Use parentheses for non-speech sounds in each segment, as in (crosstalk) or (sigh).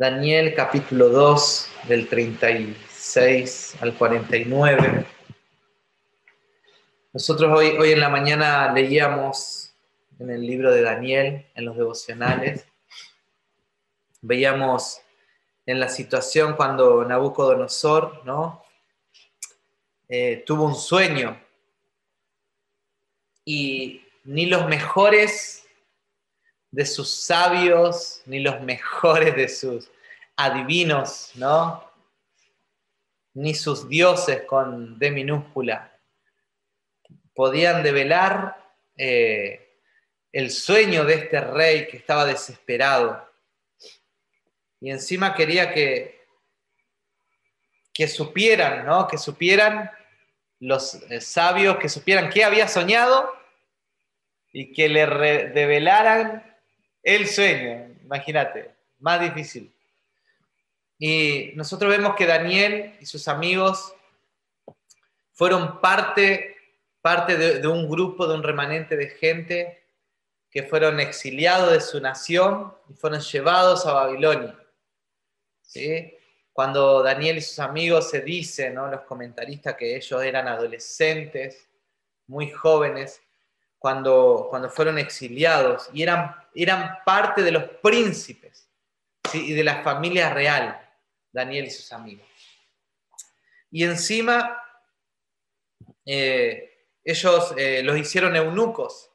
Daniel capítulo 2 del 36 al 49. Nosotros hoy, hoy en la mañana leíamos en el libro de Daniel, en los devocionales, veíamos en la situación cuando Nabucodonosor ¿no? Eh, tuvo un sueño y ni los mejores de sus sabios, ni los mejores de sus adivinos, ¿no? Ni sus dioses con D minúscula podían develar eh, el sueño de este rey que estaba desesperado. Y encima quería que, que supieran, ¿no? Que supieran los eh, sabios, que supieran qué había soñado y que le revelaran el sueño, imagínate, más difícil. Y nosotros vemos que Daniel y sus amigos fueron parte, parte de, un grupo, de un remanente de gente que fueron exiliados de su nación y fueron llevados a Babilonia. Cuando Daniel y sus amigos se dicen, los comentaristas, que ellos eran adolescentes, muy jóvenes, cuando, cuando fueron exiliados y eran, eran parte de los príncipes y de la familia real, Daniel y sus amigos. Y encima eh, ellos eh, los hicieron eunucos,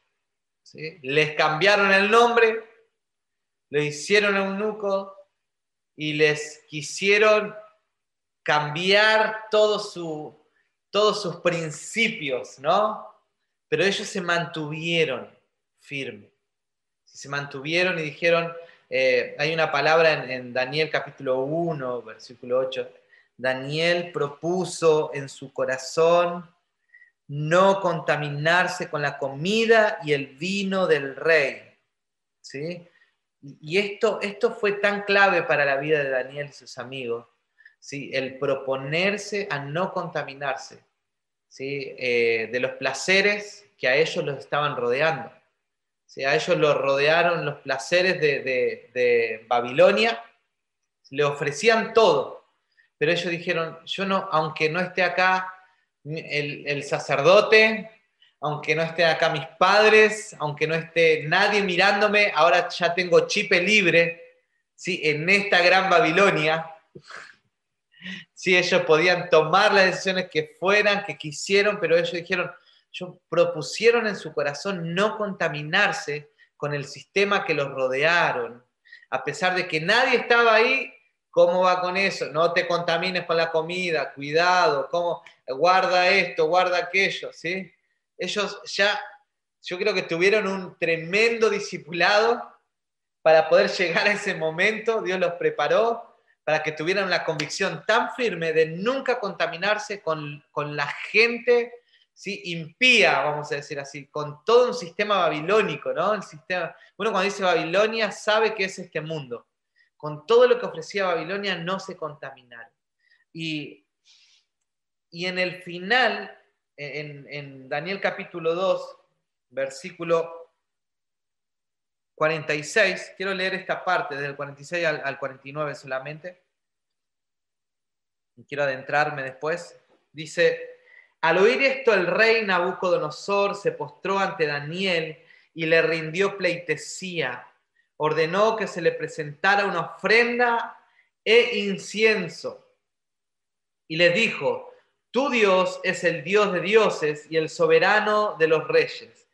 les cambiaron el nombre, los hicieron eunucos y les quisieron cambiar su, todos sus principios, ¿no? Pero ellos se mantuvieron firmes. Se mantuvieron y dijeron, eh, hay una palabra en, Daniel capítulo 1, versículo 8, Daniel propuso en su corazón no contaminarse con la comida y el vino del rey. ¿sí? Y esto, esto fue tan clave para la vida de Daniel y sus amigos, ¿sí? el proponerse a no contaminarse. Eh, de los placeres que a ellos los estaban rodeando. A ellos los rodearon los placeres de, Babilonia, le ofrecían todo, pero ellos dijeron, yo no, aunque no esté acá el, sacerdote, aunque no esté acá mis padres, aunque no esté nadie mirándome, ahora ya tengo chipe libre, ¿sí? en esta gran Babilonia, (laughs) Sí, ellos podían tomar las decisiones que fueran, que quisieron, pero ellos dijeron, ellos propusieron en su corazón no contaminarse con el sistema que los rodearon. A pesar de que nadie estaba ahí, ¿cómo va con eso? No te contamines con la comida, cuidado, ¿cómo? guarda esto, guarda aquello, ¿sí? Ellos ya, yo creo que tuvieron un tremendo discipulado para poder llegar a ese momento, Dios los preparó para que tuvieran la convicción tan firme de nunca contaminarse con, la gente ¿sí? impía, vamos a decir así, con todo un sistema babilónico, ¿no? El sistema, uno cuando dice Babilonia sabe que es este mundo. Con todo lo que ofrecía Babilonia no se contaminaron. Y, y en el final, en, Daniel capítulo 2, versículo 46, quiero leer esta parte, desde el 46 al, 49 solamente, y quiero adentrarme después. Dice, al oír esto el rey Nabucodonosor se postró ante Daniel y le rindió pleitesía. Ordenó que se le presentara una ofrenda e incienso. Y le dijo, tu Dios es el Dios de dioses y el soberano de los reyes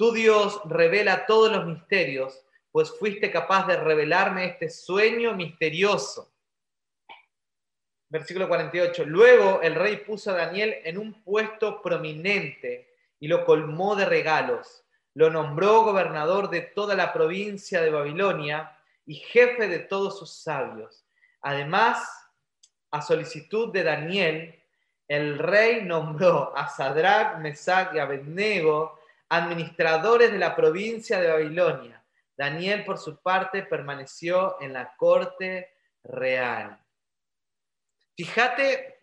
tu Dios revela todos los misterios, pues fuiste capaz de revelarme este sueño misterioso. Versículo 48. Luego el rey puso a Daniel en un puesto prominente y lo colmó de regalos. Lo nombró gobernador de toda la provincia de Babilonia y jefe de todos sus sabios. Además, a solicitud de Daniel, el rey nombró a Sadrach, Mesach y Abednego administradores de la provincia de Babilonia. Daniel, por su parte, permaneció en la corte real. Fíjate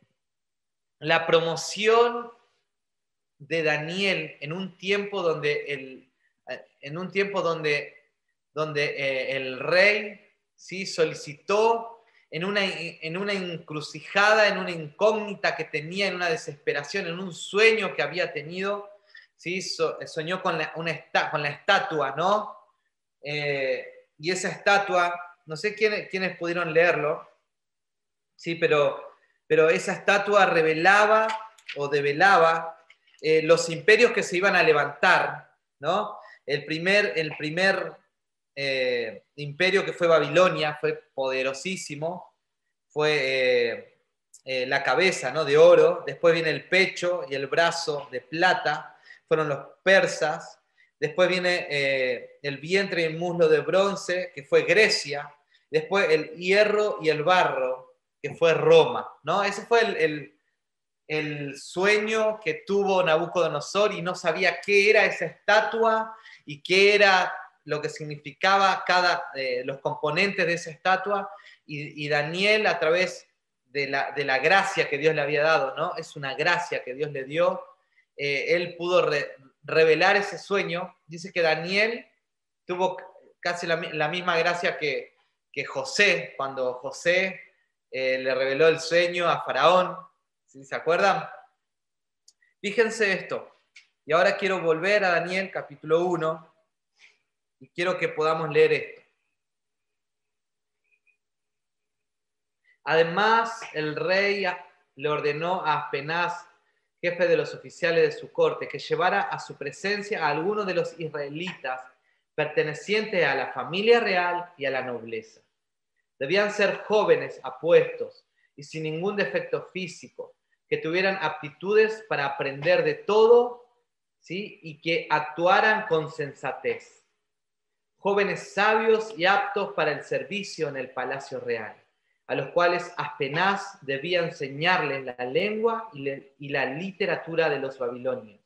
la promoción de Daniel en un tiempo donde el, en un tiempo donde, donde eh, el rey ¿sí? solicitó en una, en una encrucijada, en una incógnita que tenía, en una desesperación, en un sueño que había tenido. ¿sí? soñó con la, con la estatua, ¿no? Eh, y esa estatua, no sé quiénes, quiénes pudieron leerlo, ¿sí? pero, pero esa estatua revelaba o develaba eh, los imperios que se iban a levantar, ¿no? El primer, el primer eh, imperio que fue Babilonia fue poderosísimo, fue eh, la cabeza ¿no? de oro, después viene el pecho y el brazo de plata, fueron los persas, después viene el vientre y el muslo de bronce, que fue Grecia, después el hierro y el barro, que fue Roma, ¿no? Ese fue el el sueño que tuvo Nabucodonosor y no sabía qué era esa estatua y qué era lo que significaba cada eh, los componentes de esa estatua y, Daniel a través de la, de la, gracia que Dios le había dado, ¿no? Es una gracia que Dios le dio. Eh, él pudo revelar ese sueño. Dice que Daniel tuvo casi la, misma gracia que, que, José, cuando José eh, le reveló el sueño a Faraón ¿Se acuerdan? Fíjense esto. Y ahora quiero volver a Daniel capítulo 1 y quiero que podamos leer esto. Además, el rey le ordenó a Aspenaz, jefe de los oficiales de su corte, que llevara a su presencia a algunos de los israelitas pertenecientes a la familia real y a la nobleza. Debían ser jóvenes, apuestos y sin ningún defecto físico, que tuvieran aptitudes para aprender de todo, ¿sí? Y que actuaran con sensatez. Jóvenes sabios y aptos para el servicio en el palacio real, a los cuales apenas debía enseñarles la lengua y la literatura de los babilonios.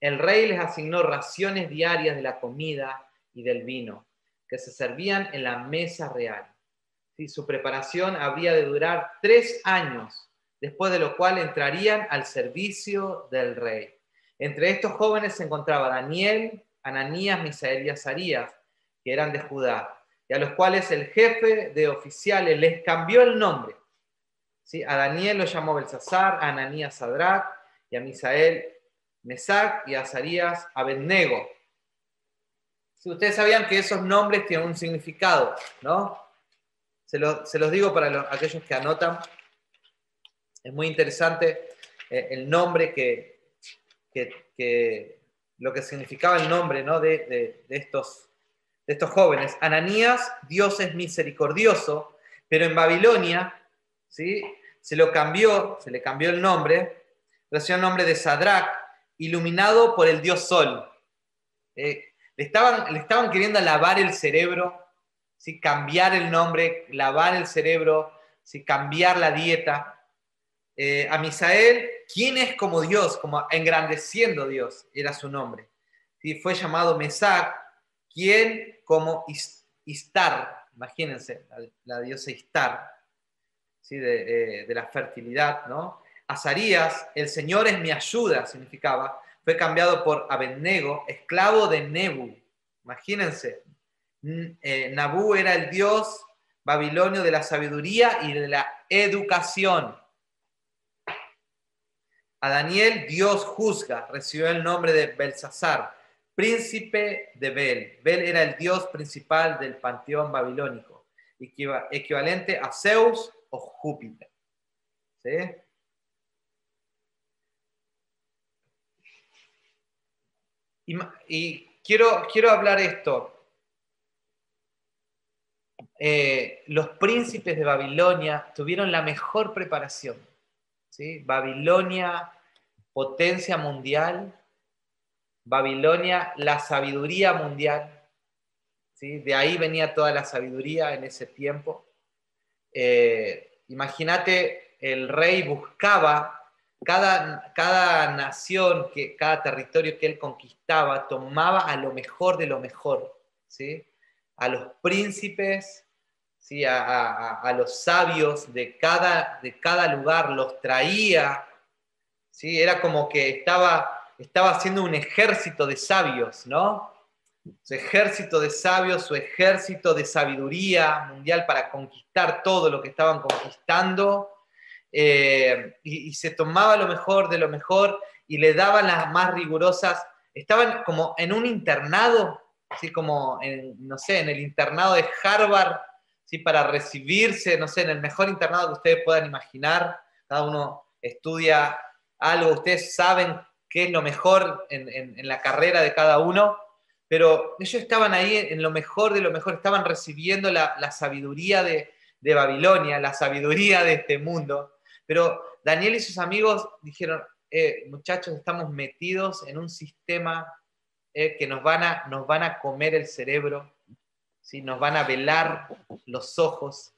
El rey les asignó raciones diarias de la comida y del vino, que se servían en la mesa real. Su preparación habría de durar tres años después de lo cual entrarían al servicio del rey. Entre estos jóvenes se encontraba Daniel, Ananías, Misael y Azarías, que eran de Judá, y a los cuales el jefe de oficiales les cambió el nombre. ¿Sí? A Daniel lo llamó Belsasar, a Ananías Sadrach, y a Misael Mesac, y a Azarías Abednego. Si ustedes sabían que esos nombres tienen un significado, ¿no? Se, los digo para aquellos que anotan. Es muy interesante eh, el nombre que, lo que significaba el nombre ¿no? de, estos, de estos jóvenes. Ananías, Dios es misericordioso, pero en Babilonia ¿sí? se lo cambió, se le cambió el nombre, recibió el nombre de Sadrach, iluminado por el dios Sol. Eh, le, estaban, le estaban queriendo lavar el cerebro, ¿sí? cambiar el nombre, lavar el cerebro, ¿sí? cambiar la dieta. Eh, a Misael, ¿quién es como Dios? Como engrandeciendo Dios, era su nombre. ¿Sí? Fue llamado Mesac, quien como Istar, imagínense, la, diosa Istar, ¿sí? de, la fertilidad, ¿no? Azarías, el Señor es mi ayuda, significaba, fue cambiado por Abednego, esclavo de Nebu. Imagínense, eh, Nabu era el dios babilonio de la sabiduría y de la educación. A Daniel Dios juzga, recibió el nombre de Belsasar, príncipe de Bel. Bel era el dios principal del panteón babilónico, equivalente a Zeus o Júpiter. Y, quiero, quiero hablar esto. Eh, los príncipes de Babilonia tuvieron la mejor preparación. Babilonia, potencia mundial, Babilonia, la sabiduría mundial. De ahí venía toda la sabiduría en ese tiempo. Eh, imagínate, el rey buscaba cada, cada nación, que, cada territorio que él conquistaba, tomaba a lo mejor de lo mejor. A los príncipes, ¿sí? a, los sabios de cada, de cada lugar, los traía, ¿sí? era como que estaba, estaba haciendo un ejército de sabios, ¿no? su ejército de sabios, su ejército de sabiduría mundial para conquistar todo lo que estaban conquistando, eh, y, se tomaba lo mejor de lo mejor y le daban las más rigurosas. Estaban como en un internado, así como en, no sé, en el internado de Harvard, ¿sí? para recibirse, no sé, en el mejor internado que ustedes puedan imaginar. Cada uno estudia algo, ustedes saben qué es lo mejor en la carrera de cada uno pero ellos estaban ahí en lo mejor de lo mejor, estaban recibiendo la, sabiduría de, Babilonia, la sabiduría de este mundo. Pero Daniel y sus amigos dijeron, eh, muchachos, estamos metidos en un sistema eh, que nos van, a, nos van a comer el cerebro, ¿sí? nos van a velar los ojos,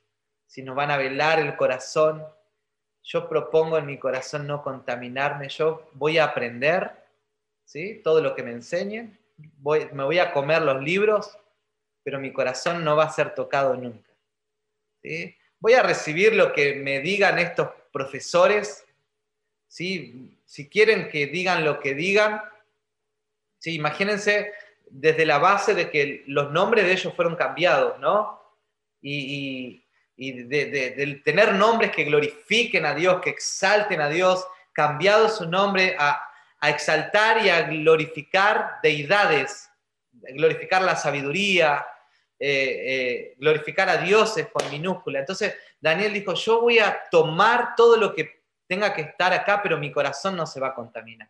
¿sí? nos van a velar el corazón. Yo propongo en mi corazón no contaminarme, yo voy a aprender ¿sí? todo lo que me enseñen, me voy a comer los libros, pero mi corazón no va a ser tocado nunca. Voy a recibir lo que me digan estos profesores, ¿sí? si quieren que digan lo que digan, ¿sí? imagínense desde la base de que los nombres de ellos fueron cambiados, ¿no? Y, de, tener nombres que glorifiquen a Dios, que exalten a Dios, cambiado su nombre a a exaltar y a glorificar deidades, glorificar la sabiduría, eh, eh, glorificar a dioses con minúscula. Entonces Daniel dijo, yo voy a tomar todo lo que tenga que estar acá, pero mi corazón no se va a contaminar.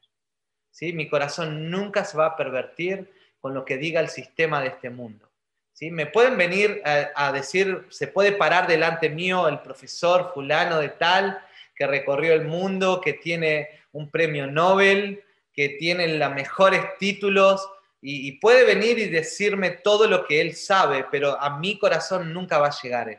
¿Sí? Mi corazón nunca se va a pervertir con lo que diga el sistema de este mundo. ¿sí? Me pueden venir a, decir, se puede parar delante mío el profesor fulano de tal, que recorrió el mundo, que tiene un premio Nobel, que tiene los mejores títulos y, puede venir y decirme todo lo que él sabe, pero a mi corazón nunca va a llegar él.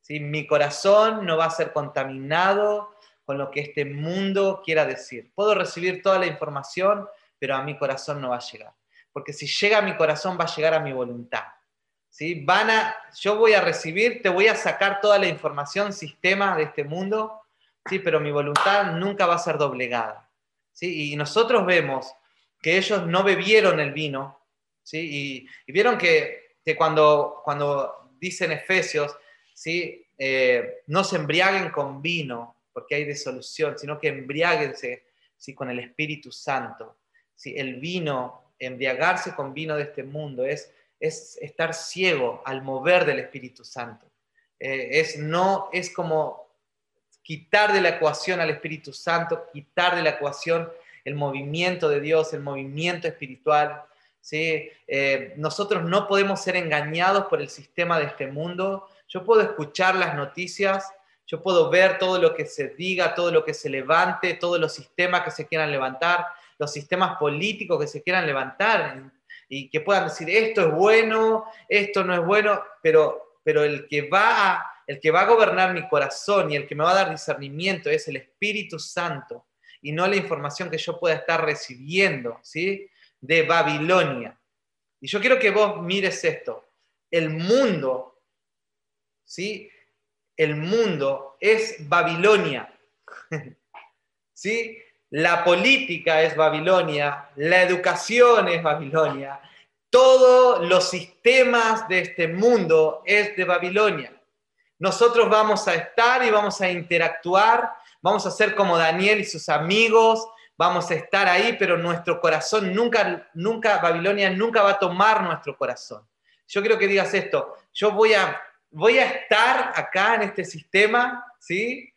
¿sí? Mi corazón no va a ser contaminado con lo que este mundo quiera decir. Puedo recibir toda la información, pero a mi corazón no va a llegar. Porque si llega a mi corazón, va a llegar a mi voluntad. ¿sí? Van a, yo voy a recibir, te voy a sacar toda la información, sistema de este mundo, ¿sí? pero mi voluntad nunca va a ser doblegada. ¿sí? Y nosotros vemos que ellos no bebieron el vino, ¿sí? y, vieron que, cuando, cuando dicen Efesios, ¿sí? Eh, no se embriaguen con vino, porque hay disolución, sino que embriáguense ¿sí? con el Espíritu Santo. ¿sí? El vino, embriagarse con vino de este mundo, es, es estar ciego al mover del Espíritu Santo. Eh, es, no, es como quitar de la ecuación al Espíritu Santo, quitar de la ecuación el movimiento de Dios, el movimiento espiritual. ¿sí? Eh, nosotros no podemos ser engañados por el sistema de este mundo. Yo puedo escuchar las noticias, yo puedo ver todo lo que se diga, todo lo que se levante, todos los sistemas que se quieran levantar, los sistemas políticos que se quieran levantar y que puedan decir esto es bueno, esto no es bueno, pero, pero el que va a el que va a gobernar mi corazón y el que me va a dar discernimiento es el Espíritu Santo y no la información que yo pueda estar recibiendo, ¿sí? De Babilonia. Y yo quiero que vos mires esto. El mundo, ¿sí? El mundo es Babilonia. (laughs) ¿Sí? La política es Babilonia, la educación es Babilonia, todos los sistemas de este mundo es de Babilonia. Nosotros vamos a estar y vamos a interactuar, vamos a ser como Daniel y sus amigos, vamos a estar ahí, pero nuestro corazón nunca, nunca, Babilonia nunca va a tomar nuestro corazón. Yo quiero que digas esto, yo voy a, voy a estar acá en este sistema, ¿sí?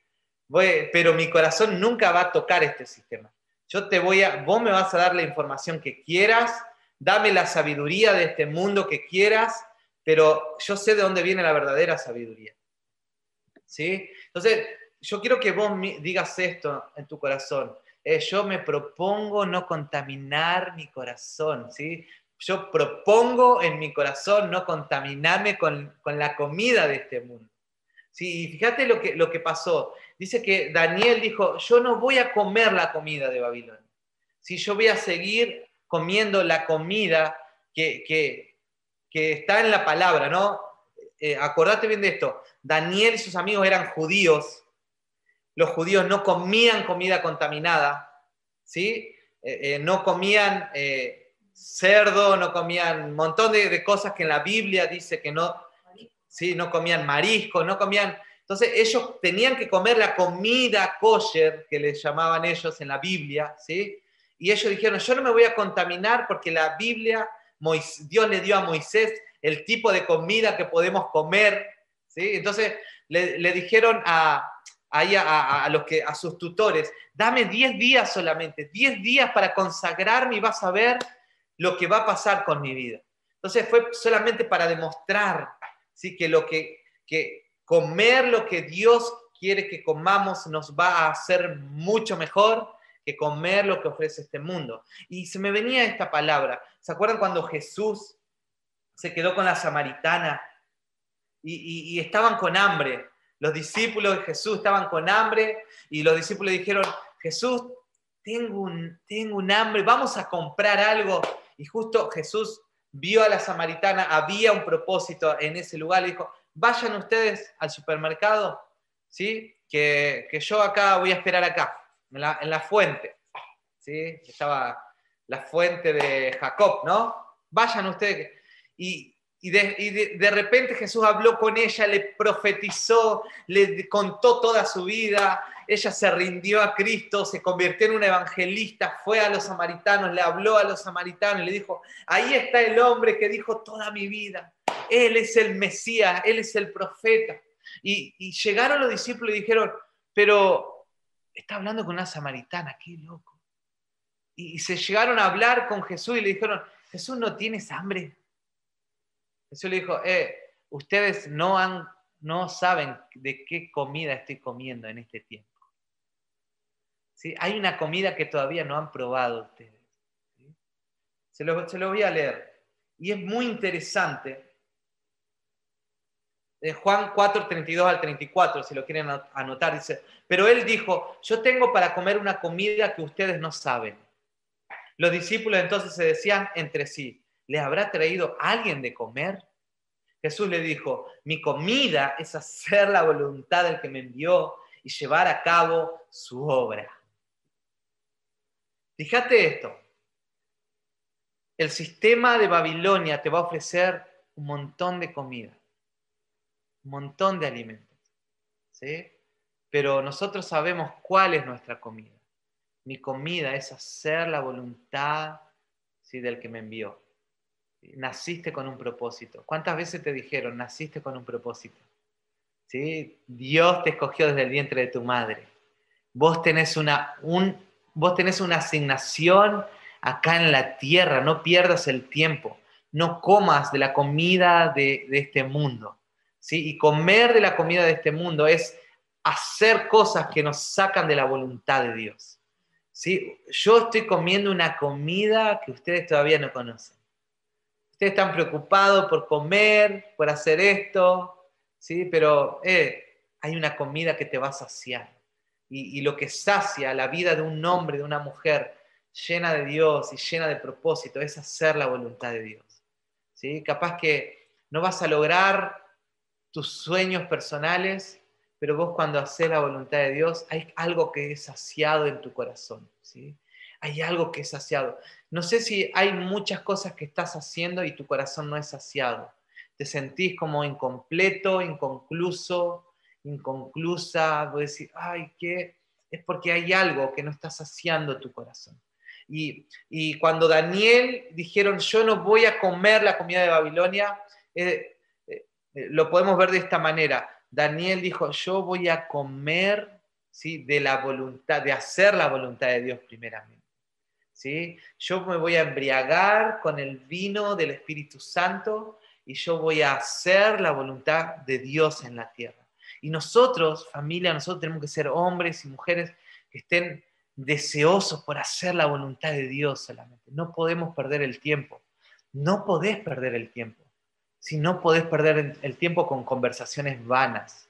pero mi corazón nunca va a tocar este sistema. Yo te voy a, vos me vas a dar la información que quieras, dame la sabiduría de este mundo que quieras, pero yo sé de dónde viene la verdadera sabiduría. ¿sí? Entonces, yo quiero que vos digas esto en tu corazón. Eh, yo me propongo no contaminar mi corazón, ¿sí? Yo propongo en mi corazón no contaminarme con, la comida de este mundo. ¿sí? Y fíjate lo que, lo que pasó. Dice que Daniel dijo, yo no voy a comer la comida de Babilonia. ¿sí? Yo voy a seguir comiendo la comida que, que, que está en la palabra, ¿no? Eh, acordate bien de esto, Daniel y sus amigos eran judíos, los judíos no comían comida contaminada, ¿sí? Eh, eh, no comían cerdo, no comían un montón de, cosas que en la Biblia dice que no, ¿sí? no comían marisco, no comían... Entonces ellos tenían que comer la comida kosher, que les llamaban ellos en la Biblia, ¿sí? Y ellos dijeron, yo no me voy a contaminar porque la Biblia, Dios le dio a Moisés el tipo de comida que podemos comer, ¿sí? Entonces le, dijeron a, a, los que, a sus tutores, dame 10 días solamente, 10 días para consagrarme y vas a ver lo que va a pasar con mi vida. Entonces fue solamente para demostrar ¿sí? que lo que, que comer lo que Dios quiere que comamos nos va a hacer mucho mejor que comer lo que ofrece este mundo. Y se me venía esta palabra. ¿Se acuerdan cuando Jesús se quedó con la samaritana y, estaban con hambre? Los discípulos de Jesús estaban con hambre y los discípulos dijeron, Jesús, tengo un, tengo un hambre, vamos a comprar algo. Y justo Jesús vio a la samaritana, había un propósito en ese lugar, le dijo, vayan ustedes al supermercado, ¿sí? Que, yo acá voy a esperar acá, en la, fuente, ¿sí? Estaba la fuente de Jacob, ¿no? Vayan ustedes. Y, de, de, repente Jesús habló con ella, le profetizó, le contó toda su vida, ella se rindió a Cristo, se convirtió en una evangelista, fue a los samaritanos, le habló a los samaritanos, le dijo, ahí está el hombre que dijo toda mi vida, él es el Mesías, Él es el profeta. Y, llegaron los discípulos y dijeron, pero está hablando con una samaritana, qué loco. Y, se llegaron a hablar con Jesús y le dijeron, Jesús, ¿no tienes hambre? Jesús le dijo, eh, ustedes no, han, no saben de qué comida estoy comiendo en este tiempo. ¿Sí? Hay una comida que todavía no han probado ustedes. Se, lo, se lo voy a leer. Y es muy interesante Juan 4, 32 al 34, si lo quieren anotar, dice, pero él dijo, yo tengo para comer una comida que ustedes no saben. Los discípulos entonces se decían entre sí, ¿le habrá traído alguien de comer? Jesús le dijo, mi comida es hacer la voluntad del que me envió y llevar a cabo su obra. Fíjate esto, el sistema de Babilonia te va a ofrecer un montón de comida un montón de alimentos. ¿sí? Pero nosotros sabemos cuál es nuestra comida. Mi comida es hacer la voluntad ¿sí? del que me envió. Naciste con un propósito. ¿Cuántas veces te dijeron, naciste con un propósito? ¿Sí? Dios te escogió desde el vientre de tu madre. Vos tenés una, un, vos tenés una asignación acá en la tierra. No pierdas el tiempo. No comas de la comida de, este mundo. Y comer de la comida de este mundo es hacer cosas que nos sacan de la voluntad de Dios. ¿sí? Yo estoy comiendo una comida que ustedes todavía no conocen. Ustedes están preocupados por comer, por hacer esto, ¿sí? pero eh, hay una comida que te va a saciar. Y, lo que sacia la vida de un hombre, de una mujer llena de Dios y llena de propósito, es hacer la voluntad de Dios. ¿sí? Capaz que no vas a lograr tus sueños personales, pero vos cuando haces la voluntad de Dios, hay algo que es saciado en tu corazón, ¿sí? Hay algo que es saciado. No sé si hay muchas cosas que estás haciendo y tu corazón no es saciado. Te sentís como incompleto, inconcluso, inconclusa, vos decís, ay, ¿qué? Es porque hay algo que no está saciando tu corazón. Y, cuando Daniel dijeron, yo no voy a comer la comida de Babilonia, eh, eh, lo podemos ver de esta manera. Daniel dijo, yo voy a comer ¿sí? de la voluntad, de hacer la voluntad de Dios primeramente. ¿sí? Yo me voy a embriagar con el vino del Espíritu Santo y yo voy a hacer la voluntad de Dios en la tierra. Y nosotros, familia, nosotros tenemos que ser hombres y mujeres que estén deseosos por hacer la voluntad de Dios solamente. No podemos perder el tiempo. No podés perder el tiempo si no podés perder el tiempo con conversaciones vanas,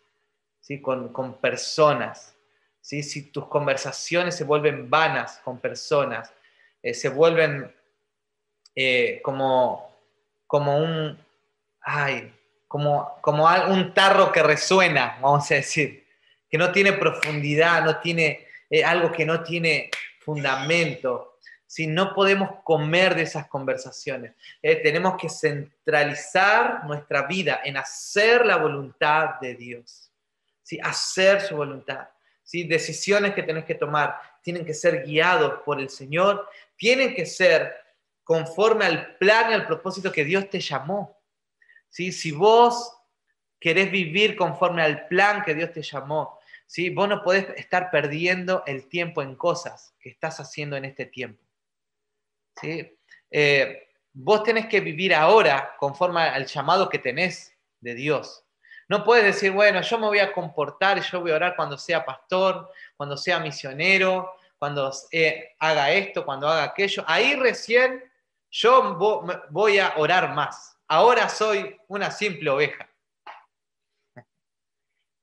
¿sí? con, personas, ¿sí? si tus conversaciones se vuelven vanas con personas, eh, se vuelven eh, como, como un, ay, como, como un tarro que resuena, vamos a decir, que no tiene profundidad, no tiene eh, algo que no tiene fundamento. Si no podemos comer de esas conversaciones, eh, tenemos que centralizar nuestra vida en hacer la voluntad de Dios, ¿sí? hacer su voluntad. ¿sí? Decisiones que tenés que tomar tienen que ser guiados por el Señor, tienen que ser conforme al plan y al propósito que Dios te llamó. Si vos querés vivir conforme al plan que Dios te llamó, ¿sí? vos no podés estar perdiendo el tiempo en cosas que estás haciendo en este tiempo. ¿sí? Eh, vos tenés que vivir ahora conforme al llamado que tenés de Dios. No puedes decir, bueno, yo me voy a comportar yo voy a orar cuando sea pastor, cuando sea misionero, cuando eh, haga esto, cuando haga aquello. Ahí recién yo voy a orar más. Ahora soy una simple oveja.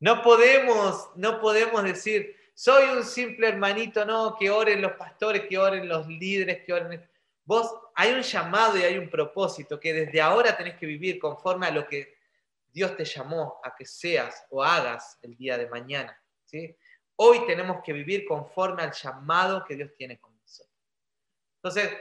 No podemos, no podemos decir, soy un simple hermanito, no, que oren los pastores, que oren los líderes, que oren... Vos, hay un llamado y hay un propósito que desde ahora tenés que vivir conforme a lo que Dios te llamó a que seas o hagas el día de mañana. ¿sí? Hoy tenemos que vivir conforme al llamado que Dios tiene con nosotros. Entonces,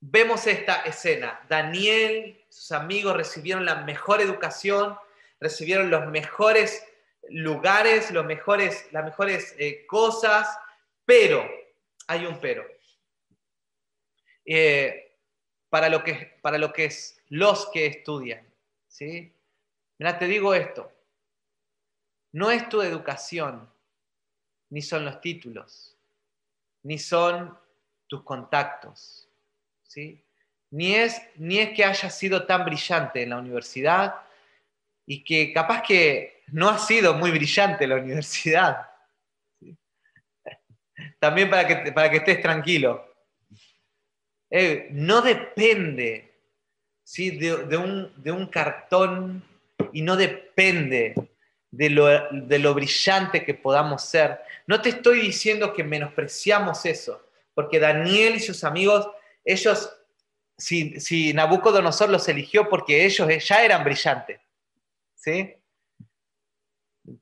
vemos esta escena. Daniel, sus amigos recibieron la mejor educación, recibieron los mejores lugares, los mejores, las mejores eh, cosas, pero, hay un pero. Eh, para, lo que, para lo que es los que estudian. ¿sí? Mira, te digo esto. No es tu educación, ni son los títulos, ni son tus contactos, ¿sí? Ni es, ni es que hayas sido tan brillante en la universidad y que capaz que no has sido muy brillante la universidad. (laughs) También para que, para que estés tranquilo. Eh, no depende ¿sí? de, un, de un cartón y no depende de lo, brillante que podamos ser. No te estoy diciendo que menospreciamos eso, porque Daniel y sus amigos, ellos, si, Nabucodonosor los eligió porque ellos ya eran brillantes, ¿sí?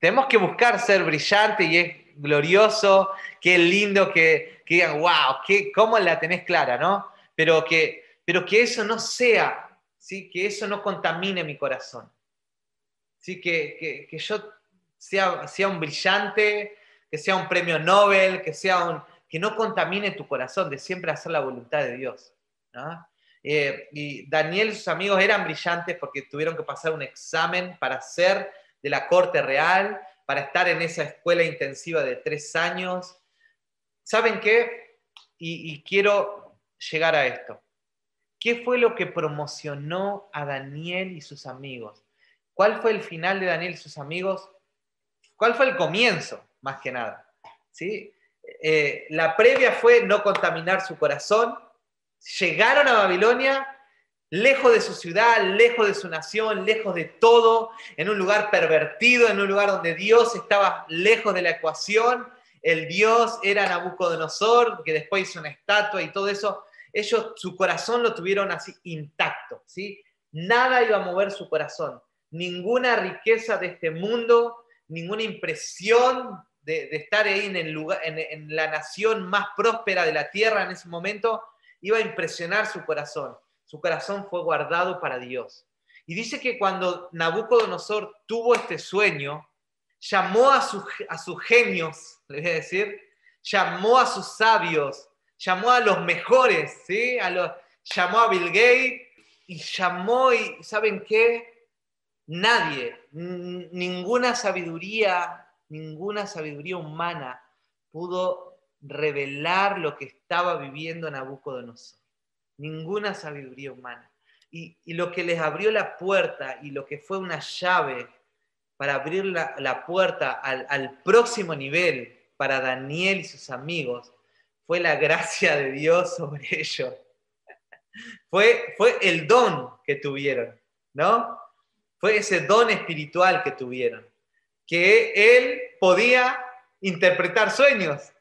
Tenemos que buscar ser brillante y es glorioso, qué lindo que, que digan, wow, qué, cómo la tenés clara, ¿no? Pero que, pero que eso no sea, ¿sí? que eso no contamine mi corazón. ¿sí? que, yo sea, sea un brillante, que sea un premio Nobel, que, sea un, que no contamine tu corazón de siempre hacer la voluntad de Dios. Eh, y Daniel y sus amigos eran brillantes porque tuvieron que pasar un examen para ser de la corte real, para estar en esa escuela intensiva de tres años. ¿Saben qué? y quiero llegar a esto. ¿Qué fue lo que promocionó a Daniel y sus amigos? ¿Cuál fue el final de Daniel y sus amigos? ¿Cuál fue el comienzo, más que nada? ¿Sí? Eh, la previa fue no contaminar su corazón. Llegaron a Babilonia lejos de su ciudad, lejos de su nación, lejos de todo, en un lugar pervertido, en un lugar donde Dios estaba lejos de la ecuación. El Dios era Nabucodonosor, que después hizo una estatua y todo eso. Ellos, su corazón lo tuvieron así intacto, ¿sí? Nada iba a mover su corazón ninguna riqueza de este mundo, ninguna impresión de, estar ahí en, el lugar, en, la nación más próspera de la tierra en ese momento, iba a impresionar su corazón. Su corazón fue guardado para Dios. Y dice que cuando Nabucodonosor tuvo este sueño, llamó a, a sus genios, (laughs) le voy a decir, llamó a sus sabios, llamó a los mejores, ¿sí? A los, llamó a Bill Gates y llamó, y ¿saben qué? Nadie, ninguna sabiduría, ninguna sabiduría humana pudo revelar lo que estaba viviendo Nabucodonosor. Ninguna sabiduría humana. Y, lo que les abrió la puerta y lo que fue una llave para abrir la, puerta al, al, próximo nivel para Daniel y sus amigos fue la gracia de Dios sobre ellos. Fue, fue el don que tuvieron, ¿no? fue ese don espiritual que tuvieron, que él podía interpretar sueños.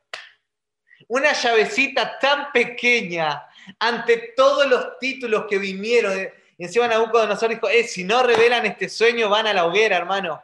Una llavecita tan pequeña ante todos los títulos que vinieron. Y encima Nabucodonosor dijo, eh, si no revelan este sueño van a la hoguera, hermano.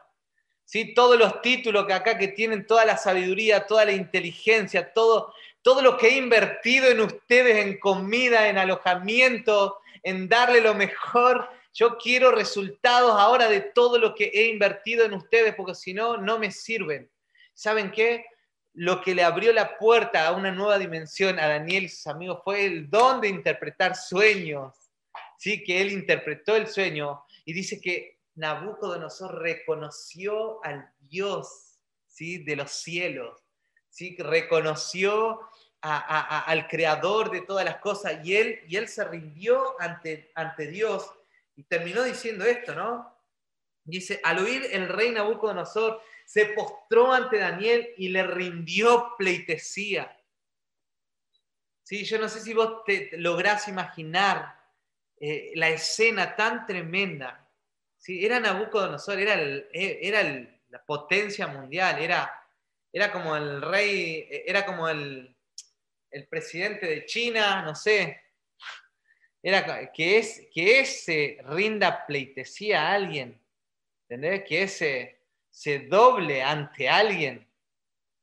¿Sí? Todos los títulos que acá que tienen toda la sabiduría, toda la inteligencia, todo, todo lo que he invertido en ustedes, en comida, en alojamiento, en darle lo mejor, yo quiero resultados ahora de todo lo que he invertido en ustedes, porque si no, no me sirven. ¿Saben qué? Lo que le abrió la puerta a una nueva dimensión a Daniel y sus amigos fue el don de interpretar sueños. Sí, que él interpretó el sueño y dice que Nabucodonosor reconoció al Dios ¿sí? de los cielos, ¿sí? reconoció al creador de todas las cosas y él, y él se rindió ante, ante Dios y terminó diciendo esto, ¿no? Dice, al oír el rey Nabucodonosor, se postró ante Daniel y le rindió pleitesía. Sí, yo no sé si vos te lográs imaginar eh, la escena tan tremenda. Sí, era Nabucodonosor, era, eh, era la potencia mundial, era, era como el rey, eh, era como el, el presidente de China, no sé, era que, es, que ese rinda pleitesía a alguien, ¿entendés? Que ese se doble ante alguien.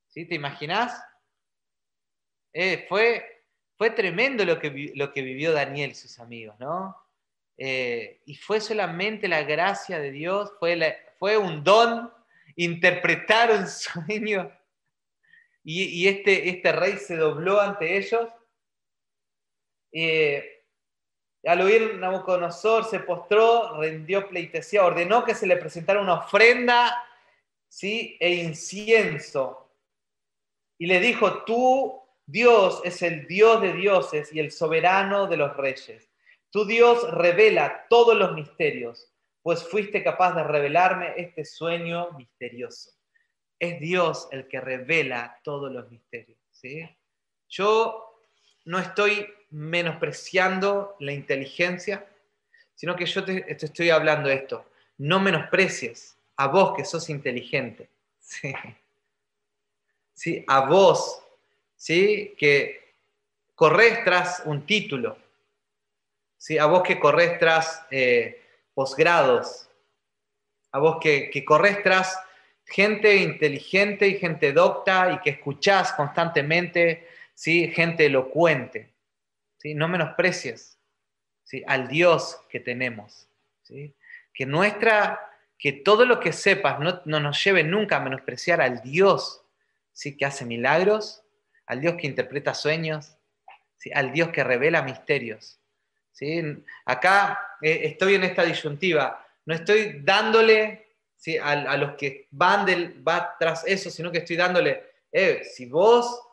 ¿Sí? ¿Te imaginas? Eh, fue, fue tremendo lo que, lo que vivió Daniel y sus amigos, ¿no? Eh, y fue solamente la gracia de Dios, fue, fue un don interpretar un (laughs) sueño. Y, este, este rey se dobló ante ellos. Eh, al oír Nabucodonosor se postró, rindió pleitesía, ordenó que se le presentara una ofrenda ¿sí? e incienso. Y le dijo, tú, Dios, es el Dios de dioses y el soberano de los reyes. Tu Dios revela todos los misterios, pues fuiste capaz de revelarme este sueño misterioso. Es Dios el que revela todos los misterios. ¿sí? Yo no estoy menospreciando la inteligencia, sino que yo te, estoy hablando de esto. No menosprecies a vos que sos inteligente. (laughs) ¿Sí? A vos, ¿sí? Que corres tras un título. ¿Sí? A vos que corres tras eh, posgrados. A vos que, que corres tras gente inteligente y gente docta y que escuchás constantemente, ¿sí? gente elocuente. No menosprecies ¿sí? al Dios que tenemos. ¿sí? Que, nuestra, que todo lo que sepas no, nos lleve nunca a menospreciar al Dios ¿sí? que hace milagros, al Dios que interpreta sueños, ¿sí? al Dios que revela misterios. ¿sí? Acá eh, estoy en esta disyuntiva, no estoy dándole ¿sí? a, los que van del, va tras eso, sino que estoy dándole, eh, si vos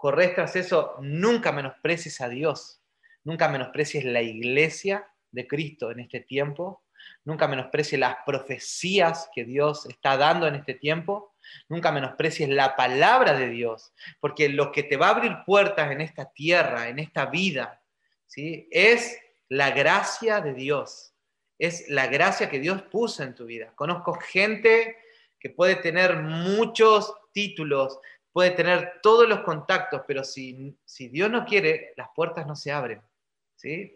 corres tras eso, nunca menosprecies a Dios. Nunca menosprecies la iglesia de Cristo en este tiempo. Nunca menosprecies las profecías que Dios está dando en este tiempo. Nunca menosprecies la palabra de Dios, porque lo que te va a abrir puertas en esta tierra, en esta vida, ¿sí? es la gracia de Dios. Es la gracia que Dios puso en tu vida. Conozco gente que puede tener muchos títulos, puede tener todos los contactos, pero si, si Dios no quiere, las puertas no se abren.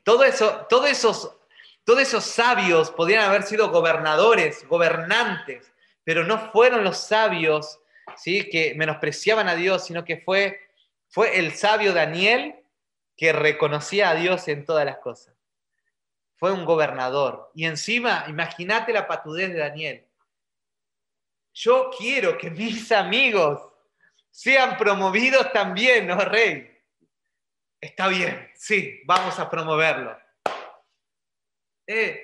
Todo eso, todos, esos, esos sabios podrían haber sido gobernadores, gobernantes, pero no fueron los sabios ¿sí? que menospreciaban a Dios, sino que fue, fue el sabio Daniel que reconocía a Dios en todas las cosas. Fue un gobernador. Y encima, imagínate la patudez de Daniel. Yo quiero que mis amigos sean promovidos también, ¿no, rey? Está bien, sí, vamos a promoverlo. Eh,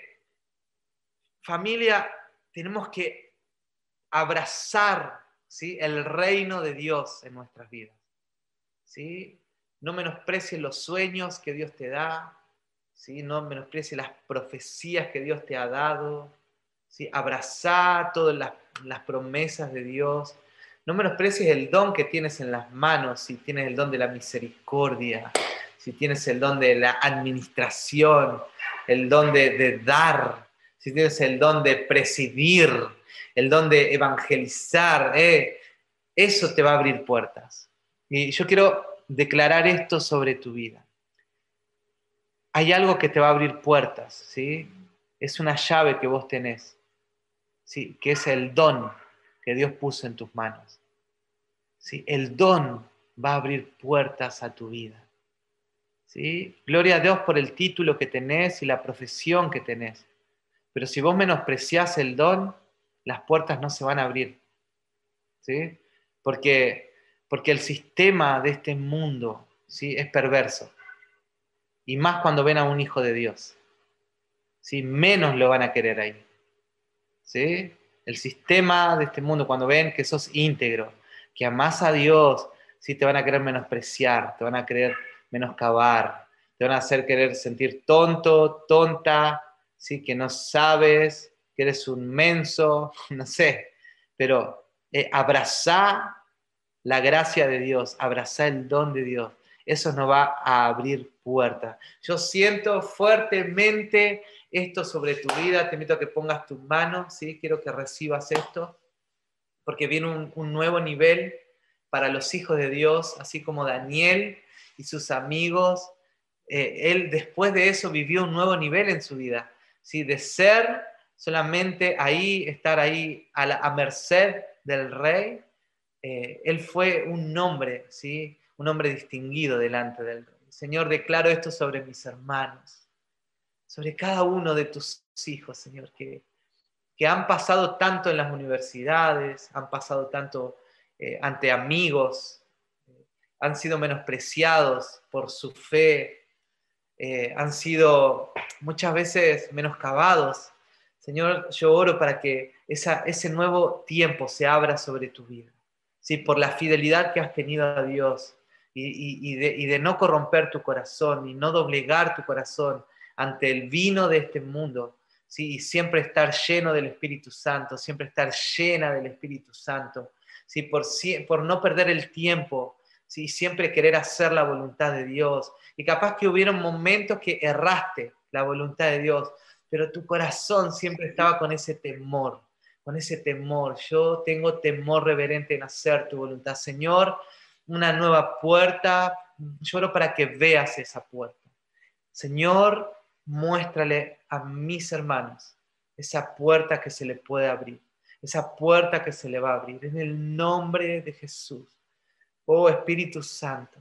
familia, tenemos que abrazar ¿sí? el reino de Dios en nuestras vidas. ¿sí? No menosprecies los sueños que Dios te da, ¿sí? no menosprecies las profecías que Dios te ha dado. ¿sí? Abrazar todas las, las promesas de Dios. No menosprecies el don que tienes en las manos, si tienes el don de la misericordia, si tienes el don de la administración, el don de, dar, si tienes el don de presidir, el don de evangelizar, eh, eso te va a abrir puertas. Y yo quiero declarar esto sobre tu vida. Hay algo que te va a abrir puertas, ¿sí? Es una llave que vos tenés, ¿sí? Que es el don que Dios puso en tus manos. ¿Sí? El don va a abrir puertas a tu vida. ¿Sí? Gloria a Dios por el título que tenés y la profesión que tenés. Pero si vos menospreciás el don, las puertas no se van a abrir. ¿Sí? Porque, porque el sistema de este mundo ¿sí? es perverso. Y más cuando ven a un hijo de Dios. ¿Sí? Menos lo van a querer ahí. ¿Sí? El sistema de este mundo, cuando ven que sos íntegro, que amás a Dios, ¿sí? te van a querer menospreciar, te van a querer menoscabar, te van a hacer querer sentir tonto, tonta, ¿sí? que no sabes, que eres un menso, (laughs) no sé, pero eh, la gracia de Dios, abrazá el don de Dios. Eso nos va a abrir puertas. Yo siento fuertemente esto sobre tu vida. Te invito a que pongas tus manos, ¿sí? Quiero que recibas esto, porque viene un, nuevo nivel para los hijos de Dios, así como Daniel y sus amigos. Eh, él después de eso vivió un nuevo nivel en su vida, ¿sí? de ser solamente ahí, estar ahí a, merced del rey. Eh, él fue un hombre, ¿sí? un hombre distinguido delante del rey. Señor, declaro esto sobre mis hermanos, sobre cada uno de tus hijos, Señor, que, que han pasado tanto en las universidades, han pasado tanto eh, ante amigos, eh, han sido menospreciados por su fe, han sido muchas veces menoscabados Señor, yo oro para que ese nuevo tiempo se abra sobre tu vida, ¿sí? por la fidelidad que has tenido a Dios y, de, no corromper tu corazón y no doblegar tu corazón ante el vino de este mundo, ¿sí? y siempre estar lleno del Espíritu Santo, siempre estar llena del Espíritu Santo, ¿sí? por, por no perder el tiempo, ¿sí? siempre querer hacer la voluntad de Dios. Y capaz que hubiera momentos que erraste la voluntad de Dios, pero tu corazón siempre estaba con ese temor, con ese temor. Yo tengo temor reverente en hacer tu voluntad. Señor, una nueva puerta, lloro para que veas esa puerta. Señor, muéstrale a mis hermanos esa puerta que se le puede abrir, esa puerta que se le va a abrir, en el nombre de Jesús. Oh Espíritu Santo,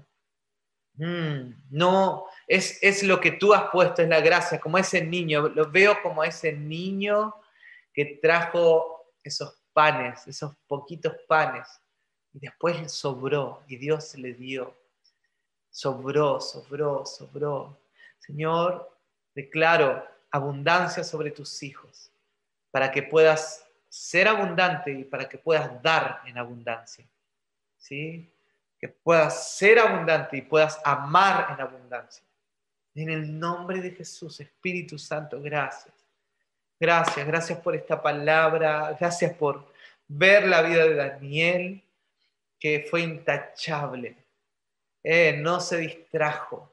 Mm, no, es, es, lo que tú has puesto, es la gracia, como ese niño, lo veo como ese niño que trajo esos panes, esos poquitos panes, y después sobró y Dios le dio. Sobró, sobró, sobró. Señor, declaro abundancia sobre tus hijos, para que puedas ser abundante y para que puedas dar en abundancia. ¿Sí? que puedas ser abundante y puedas amar en abundancia. En el nombre de Jesús, Espíritu Santo, gracias. Gracias, gracias por esta palabra, gracias por ver la vida de Daniel, que fue intachable. Eh, no se distrajo,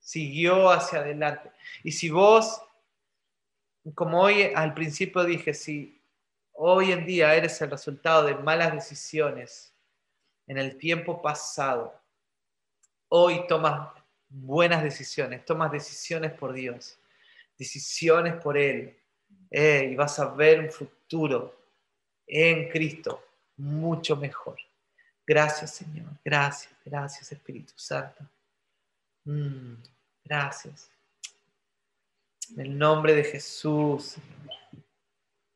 siguió hacia adelante. Y si vos, como hoy al principio dije, si hoy en día eres el resultado de malas decisiones, en el tiempo pasado, hoy tomas buenas decisiones, tomas decisiones por Dios, decisiones por Él, eh, y vas a ver un futuro en Cristo mucho mejor. Gracias Señor, gracias, gracias Espíritu Santo. Mm, gracias. En el nombre de Jesús, Señor.